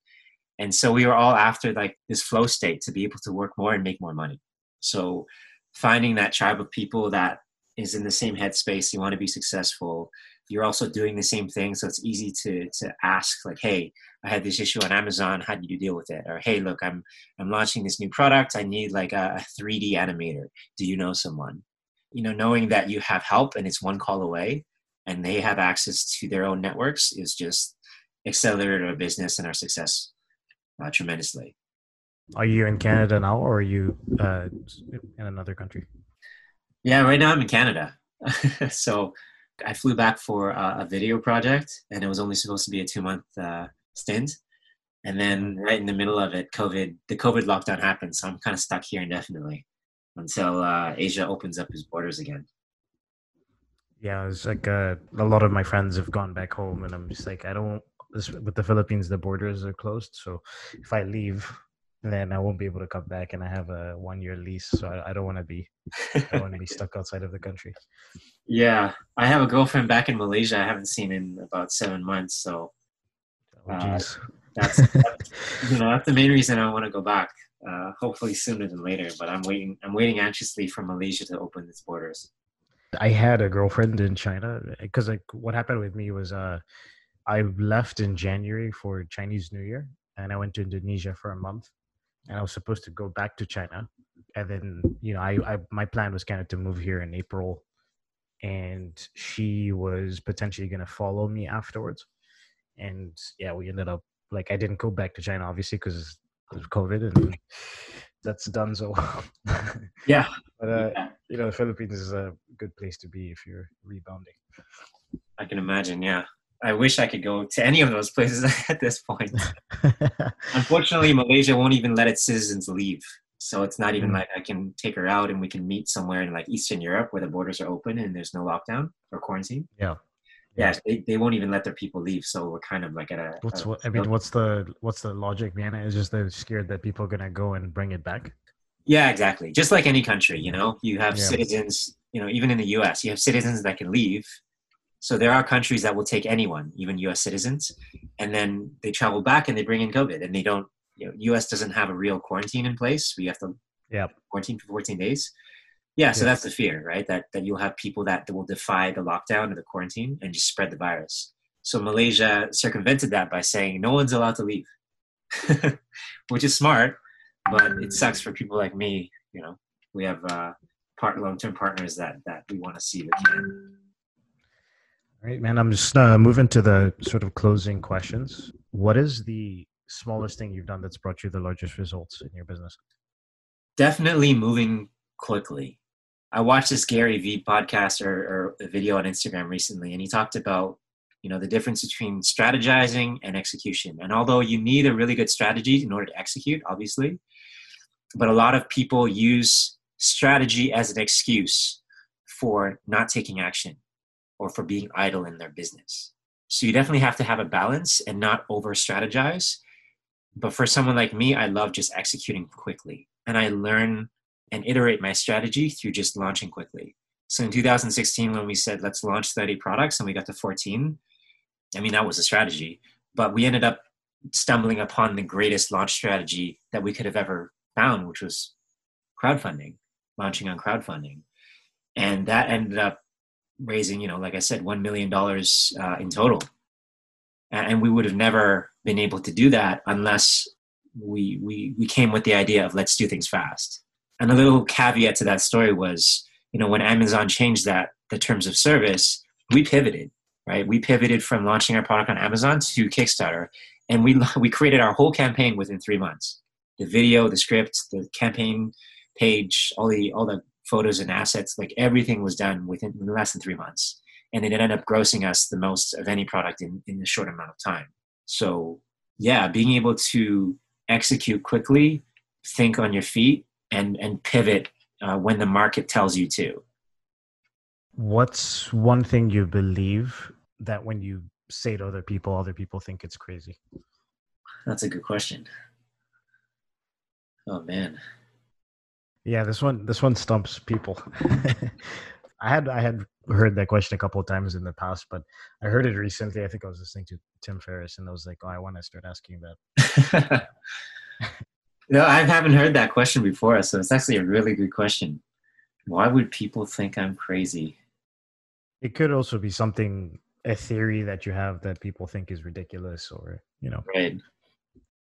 and so we were all after like this flow state to be able to work more and make more money. So finding that tribe of people that is in the same headspace, you want to be successful. You're also doing the same thing, so it's easy to to ask like, "Hey, I had this issue on Amazon. How did you deal with it?" Or, "Hey, look, I'm I'm launching this new product. I need like a, a 3D animator. Do you know someone?" You know, knowing that you have help and it's one call away, and they have access to their own networks is just accelerated our business and our success uh, tremendously. Are you in Canada now, or are you uh, in another country? Yeah, right now I'm in Canada. so I flew back for a, a, video project, and it was only supposed to be a two month uh, stint. And then right in the middle of it, COVID, the COVID lockdown happened. So I'm kind of stuck here indefinitely until uh, Asia opens up its borders again. Yeah, it's like uh, a lot of my friends have gone back home, and I'm just like, I don't. This, with the Philippines, the borders are closed. So if I leave, then I won't be able to come back, and I have a one year lease, so I, I don't want to be I want to be stuck outside of the country. Yeah, I have a girlfriend back in Malaysia. I haven't seen in about seven months, so oh, uh, that's, that's you know that's the main reason I want to go back. Uh, hopefully sooner than later, but I'm waiting. I'm waiting anxiously for Malaysia to open its borders. I had a girlfriend in China because like what happened with me was uh I left in January for Chinese New Year and I went to Indonesia for a month and I was supposed to go back to China. And then, you know, I, I my plan was kind of to move here in April, and she was potentially going to follow me afterwards. And yeah, we ended up like I didn't go back to China obviously because of COVID, and that's done. So yeah, but uh, yeah. you know, the Philippines is a good place to be if you're rebounding. I can imagine. Yeah. I wish I could go to any of those places at this point. Unfortunately, Malaysia won't even let its citizens leave. So it's not even mm. like I can take her out and we can meet somewhere in like Eastern Europe where the borders are open and there's no lockdown or quarantine. Yeah. Yeah, they, they won't even let their people leave. So we're kind of like at a. What's what? I mean, what's the what's the logic behind it? Is just they're scared that people are gonna go and bring it back. Yeah, exactly. Just like any country, you know, you have yeah. citizens. You know, even in the U.S., you have citizens that can leave, so there are countries that will take anyone, even U.S. citizens, and then they travel back and they bring in COVID, and they don't. You know, U.S. doesn't have a real quarantine in place. We have to yeah quarantine for 14 days. Yeah, so that's the fear, right? That that you'll have people that will defy the lockdown or the quarantine and just spread the virus. So Malaysia circumvented that by saying no one's allowed to leave, which is smart, but it sucks for people like me. You know, we have uh, part long-term partners that that we want to see that can right, man. I'm just uh, moving to the sort of closing questions. What is the smallest thing you've done that's brought you the largest results in your business? Definitely moving quickly. I watched this Gary Vee podcast or, or a video on Instagram recently, and he talked about you know the difference between strategizing and execution. And although you need a really good strategy in order to execute, obviously, but a lot of people use strategy as an excuse for not taking action or for being idle in their business. So you definitely have to have a balance and not over strategize. But for someone like me, I love just executing quickly. And I learn and iterate my strategy through just launching quickly. So in 2016, when we said, let's launch 30 products and we got to 14, I mean, that was a strategy. But we ended up stumbling upon the greatest launch strategy that we could have ever found, which was crowdfunding, launching on crowdfunding. And that ended up raising, you know, like I said, $1 million uh, in total. And we would have never been able to do that unless we, we, we came with the idea of let's do things fast. And a little caveat to that story was, you know, when Amazon changed that, the terms of service, we pivoted, right? We pivoted from launching our product on Amazon to Kickstarter. And we, we created our whole campaign within three months. The video, the script, the campaign page, all the, all the photos and assets, like everything was done within less than three months. And it ended up grossing us the most of any product in, in a short amount of time. So, yeah, being able to execute quickly, think on your feet, and, and pivot uh, when the market tells you to. What's one thing you believe that when you say to other people, other people think it's crazy? That's a good question. Oh, man Yeah, this one this one stumps people. I had I had heard that question a couple of times in the past, but I heard it recently. I think I was listening to Tim Ferriss, and I was like, "Oh, I want to start asking that." no, I haven't heard that question before, so it's actually a really good question. Why would people think I'm crazy? It could also be something a theory that you have that people think is ridiculous, or you know, right.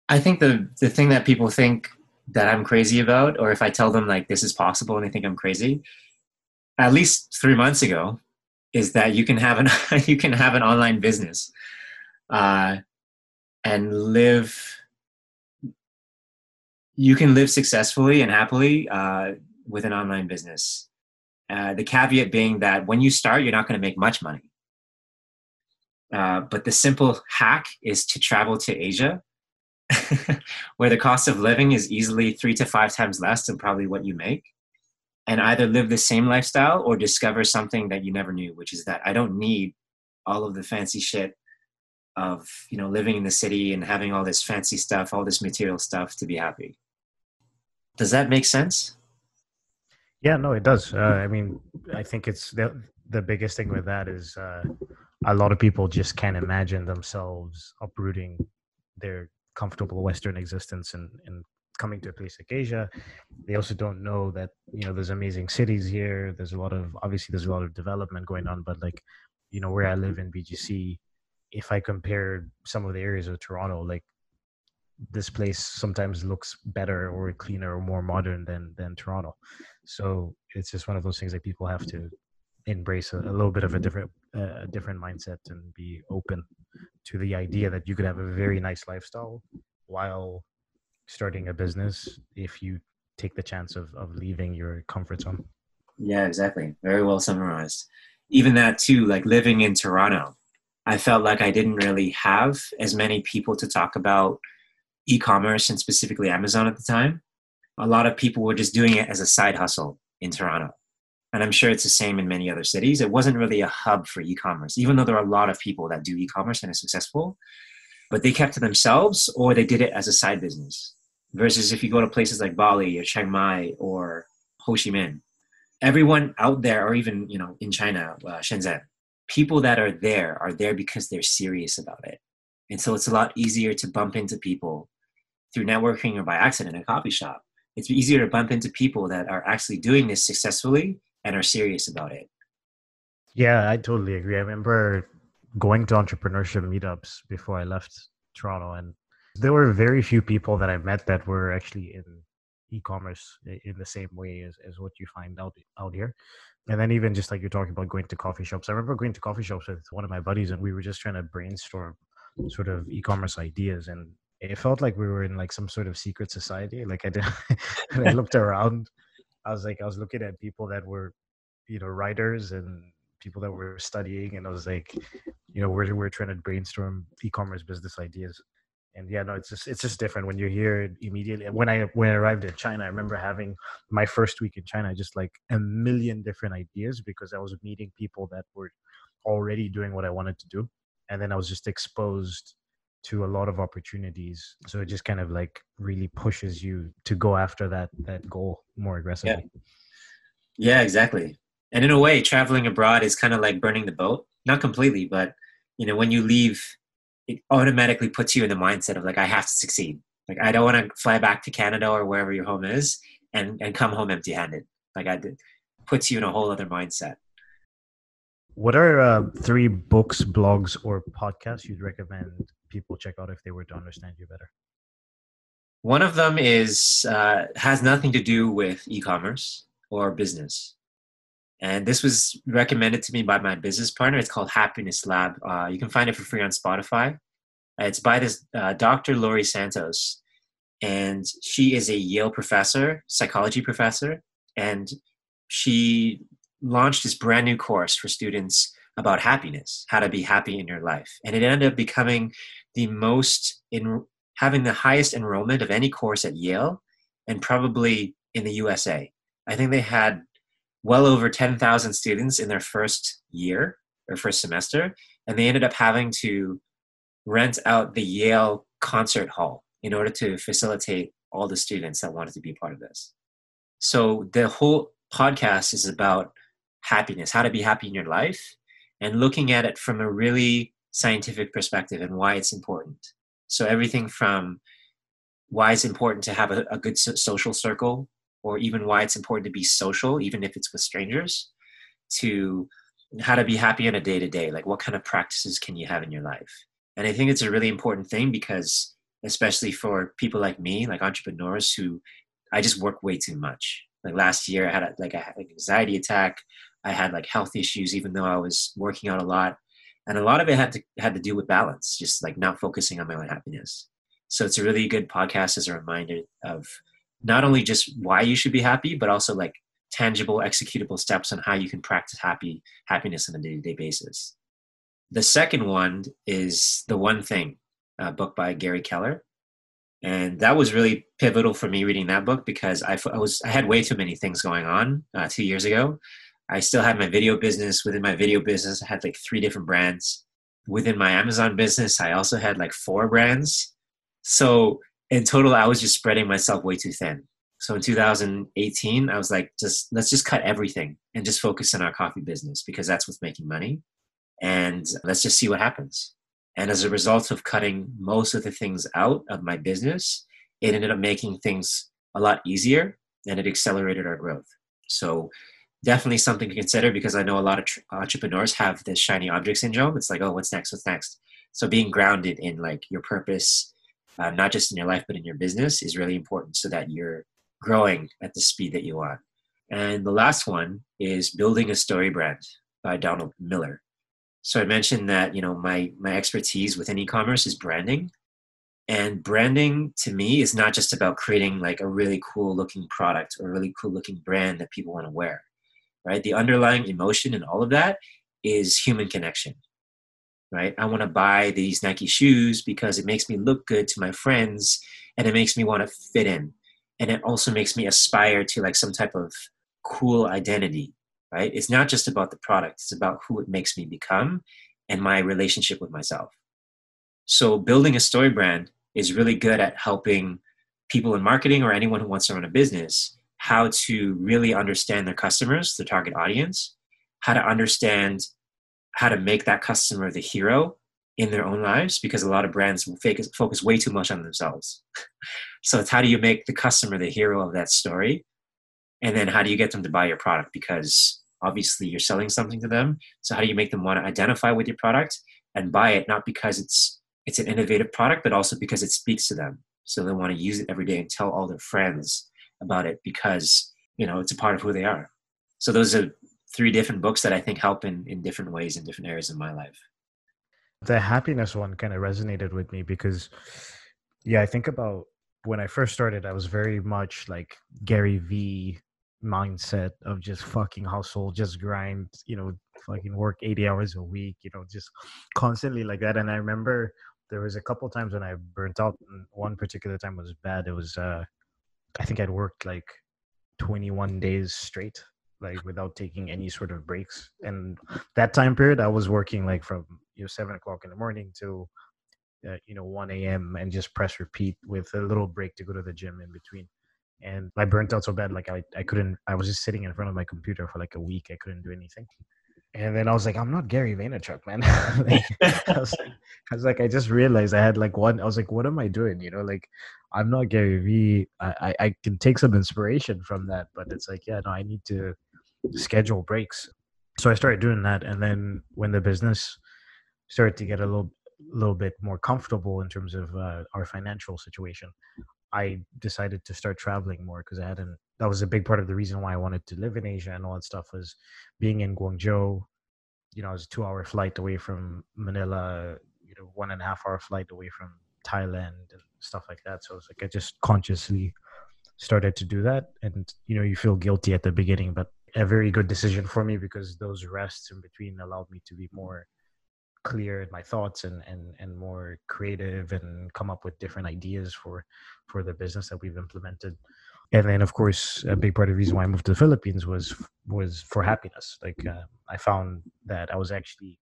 I think the the thing that people think that I'm crazy about, or if I tell them like this is possible and they think I'm crazy, at least three months ago, is that you can have an you can have an online business uh, and live. You can live successfully and happily uh, with an online business. Uh, the caveat being that when you start, you're not going to make much money. Uh, but the simple hack is to travel to Asia where the cost of living is easily three to five times less than probably what you make and either live the same lifestyle or discover something that you never knew which is that i don't need all of the fancy shit of you know living in the city and having all this fancy stuff all this material stuff to be happy. Does that make sense? Yeah no it does. Uh, i mean i think it's the, the biggest thing with that is uh, a lot of people just can't imagine themselves uprooting their comfortable Western existence and, and coming to a place like Asia. They also don't know that, you know, there's amazing cities here. There's a lot of, obviously, there's a lot of development going on, but like, you know, where I live in BGC, if I compare some of the areas of Toronto, like this place sometimes looks better or cleaner or more modern than than Toronto. So it's just one of those things that people have to embrace a, a little bit of a different uh, a different mindset and be open to the idea that you could have a very nice lifestyle while starting a business if you take the chance of, of leaving your comfort zone. Yeah, exactly. Very well summarized. Even that too, like living in Toronto, I felt like I didn't really have as many people to talk about e-commerce and specifically Amazon at the time. A lot of people were just doing it as a side hustle in Toronto and I'm sure it's the same in many other cities. It wasn't really a hub for e-commerce, even though there are a lot of people that do e-commerce and are successful, but they kept to themselves or they did it as a side business. Versus if you go to places like Bali or Chiang Mai or Ho Chi Minh, everyone out there, or even you know in China, uh, Shenzhen, people that are there are there because they're serious about it, and so it's a lot easier to bump into people through networking or by accident in a coffee shop. It's easier to bump into people that are actually doing this successfully and are serious about it. Yeah, I totally agree. I remember going to entrepreneurship meetups before I left Toronto, and there were very few people that I met that were actually in e-commerce in the same way as, as what you find out out here. And then even just like you're talking about going to coffee shops. I remember going to coffee shops with one of my buddies and we were just trying to brainstorm sort of e-commerce ideas and it felt like we were in like some sort of secret society. Like I did I looked around I was like, I was looking at people that were, you know, writers and people that were studying, and I was like, you know, we're we're trying to brainstorm e-commerce business ideas. And yeah, no, it's just it's just different when you're here immediately. When I when I arrived in China, I remember having my first week in China, just like a million different ideas because I was meeting people that were already doing what I wanted to do, and then I was just exposed to a lot of opportunities so it just kind of like really pushes you to go after that that goal more aggressively. Yeah, yeah exactly. And in a way traveling abroad is kind of like burning the boat. Not completely but you know when you leave it automatically puts you in the mindset of like i have to succeed. Like i don't want to fly back to canada or wherever your home is and and come home empty handed like i did puts you in a whole other mindset. What are uh, three books blogs or podcasts you'd recommend people check out if they were to understand you better? One of them is uh, has nothing to do with e-commerce or business, and this was recommended to me by my business partner. It's called Happiness Lab. Uh, you can find it for free on Spotify. It's by this uh, Dr. Laurie Santos, and she is a Yale professor, psychology professor, and she launched this brand new course for students about happiness, how to be happy in your life. And it ended up becoming the most in having the highest enrollment of any course at Yale and probably in the USA. I think they had well over 10,000 students in their first year or first semester, and they ended up having to rent out the Yale concert hall in order to facilitate all the students that wanted to be part of this. So the whole podcast is about happiness, how to be happy in your life, and looking at it from a really scientific perspective and why it's important. So everything from why it's important to have a, a good social circle, or even why it's important to be social, even if it's with strangers, to how to be happy on a day to day. Like, what kind of practices can you have in your life? And I think it's a really important thing because, especially for people like me, like entrepreneurs who I just work way too much. Like last year, I had a, like an anxiety attack. I had like health issues, even though I was working out a lot, and a lot of it had to had to do with balance, just like not focusing on my own happiness. So it's a really good podcast as a reminder of not only just why you should be happy, but also like tangible, executable steps on how you can practice happy happiness on a day-to-day basis. The second one is the one thing, a book by Gary Keller, and that was really pivotal for me reading that book because I, I was I had way too many things going on uh, two years ago. I still had my video business. Within my video business, I had like three different brands. Within my Amazon business, I also had like four brands. So in total, I was just spreading myself way too thin. So in 2018, I was like, just let's just cut everything and just focus on our coffee business because that's what's making money. And let's just see what happens. And as a result of cutting most of the things out of my business, it ended up making things a lot easier and it accelerated our growth. So definitely something to consider because I know a lot of tr- entrepreneurs have this shiny object syndrome. It's like, oh, what's next? What's next? So being grounded in like your purpose, uh, not just in your life but in your business, is really important so that you're growing at the speed that you want. And the last one is building a story brand by Donald Miller. So I mentioned that you know my my expertise within e-commerce is branding, and branding to me is not just about creating like a really cool looking product or a really cool looking brand that people want to wear, right? The underlying emotion and all of that is human connection, right? I want to buy these Nike shoes because it makes me look good to my friends and it makes me want to fit in and it also makes me aspire to like some type of cool identity right it's not just about the product it's about who it makes me become and my relationship with myself so building a story brand is really good at helping people in marketing or anyone who wants to run a business how to really understand their customers the target audience how to understand how to make that customer the hero in their own lives because a lot of brands will focus way too much on themselves So it's how do you make the customer the hero of that story? And then how do you get them to buy your product? Because obviously you're selling something to them. So how do you make them want to identify with your product and buy it, not because it's it's an innovative product, but also because it speaks to them. So they want to use it every day and tell all their friends about it because you know it's a part of who they are. So those are three different books that I think help in, in different ways in different areas of my life. The happiness one kind of resonated with me because yeah, I think about when I first started, I was very much like Gary V mindset of just fucking hustle, just grind, you know, fucking work 80 hours a week, you know, just constantly like that. And I remember there was a couple times when I burnt out. And one particular time was bad. It was, uh, I think I'd worked like 21 days straight, like without taking any sort of breaks. And that time period, I was working like from, you know, seven o'clock in the morning to uh, you know 1 a.m. and just press repeat with a little break to go to the gym in between. And I burnt out so bad, like I, I couldn't. I was just sitting in front of my computer for like a week. I couldn't do anything. And then I was like, I'm not Gary Vaynerchuk, man. like, I, was like, I was like, I just realized I had like one. I was like, what am I doing? You know, like I'm not Gary V. I, I, I can take some inspiration from that, but it's like, yeah, no, I need to schedule breaks. So I started doing that, and then when the business started to get a little little bit more comfortable in terms of uh, our financial situation, I decided to start traveling more because I hadn't. That was a big part of the reason why I wanted to live in Asia and all that stuff was being in Guangzhou. You know, it was a two-hour flight away from Manila. You know, one and a half hour flight away from Thailand and stuff like that. So it's like I just consciously started to do that, and you know, you feel guilty at the beginning, but a very good decision for me because those rests in between allowed me to be more clear in my thoughts and and and more creative and come up with different ideas for for the business that we've implemented and then of course a big part of the reason why i moved to the philippines was was for happiness like uh, i found that i was actually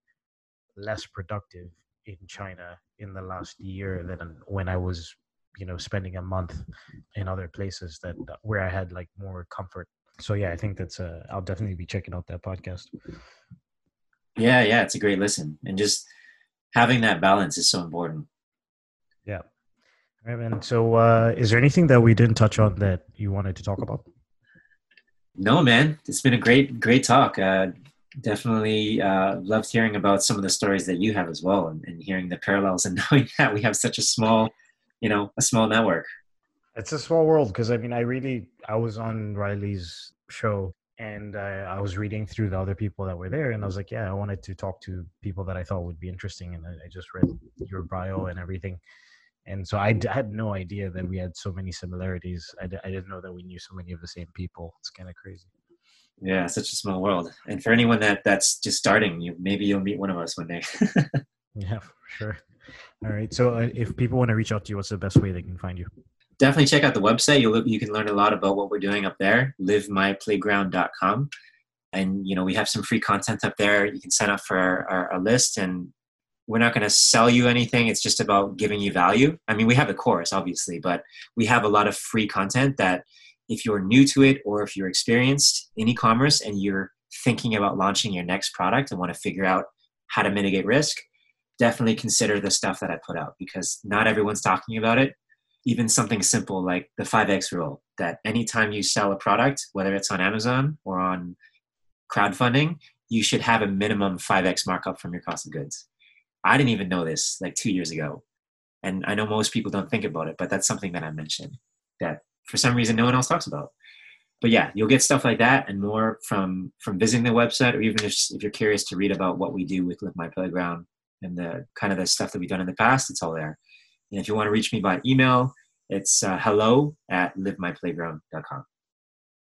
less productive in china in the last year than when i was you know spending a month in other places that where I had like more comfort. So yeah, I think that's uh I'll definitely be checking out that podcast. Yeah, yeah, it's a great listen, and just having that balance is so important. Yeah. And so, uh, is there anything that we didn't touch on that you wanted to talk about? No, man. It's been a great, great talk. Uh, definitely uh, loved hearing about some of the stories that you have as well, and, and hearing the parallels, and knowing that we have such a small, you know, a small network. It's a small world because I mean, I really, I was on Riley's show and I, I, was reading through the other people that were there and i was like yeah i wanted to talk to people that i thought would be interesting and i, I just read your bio and everything and so I, d- I had no idea that we had so many similarities I d- I didn't know that we knew so many of the same people it's kind of crazy. Yeah such a small world and for anyone that that's just starting you maybe you'll meet one of us one day. Yeah for sure. All right so uh, if people want to reach out to you what's the best way they can find you definitely check out the website. You'll you can learn a lot about what we're doing up there. LiveMyPlayground.com, and you know we have some free content up there. You can sign up for our, our, our list, and we're not going to sell you anything. It's just about giving you value. I mean, we have a course, obviously, but we have a lot of free content that if you're new to it or if you're experienced in e-commerce and you're thinking about launching your next product and want to figure out how to mitigate risk definitely consider the stuff that i put out because not everyone's talking about it even something simple like the 5x rule that anytime you sell a product, whether it's on Amazon or on crowdfunding, you should have a minimum 5x markup from your cost of goods. I didn't even know this like two years ago. And I know most people don't think about it, but that's something that I mentioned that for some reason no one else talks about. But yeah, you'll get stuff like that and more from from visiting the website, or even if, if you're curious to read about what we do with Live My Playground and the kind of the stuff that we've done in the past, it's all there. And if you want to reach me by email, it's uh, hello at livemyplayground.com.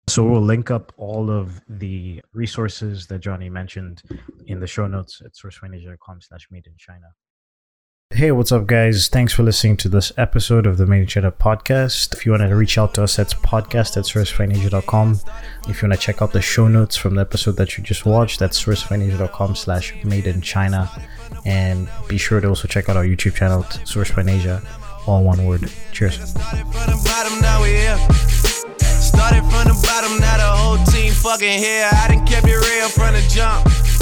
So we'll link up all of the resources that Johnny mentioned in the show notes at sourcefinasia.com slash made in China. Hey, what's up, guys? Thanks for listening to this episode of the Made in China podcast. If you want to reach out to us, that's podcast at sourcefinasia.com. If you want to check out the show notes from the episode that you just watched, that's sourcefinasia.com slash made in China. And be sure to also check out our YouTube channel, Source all one word. Cheers. Started from the bottom, now the whole team fucking here. I it real from the jump.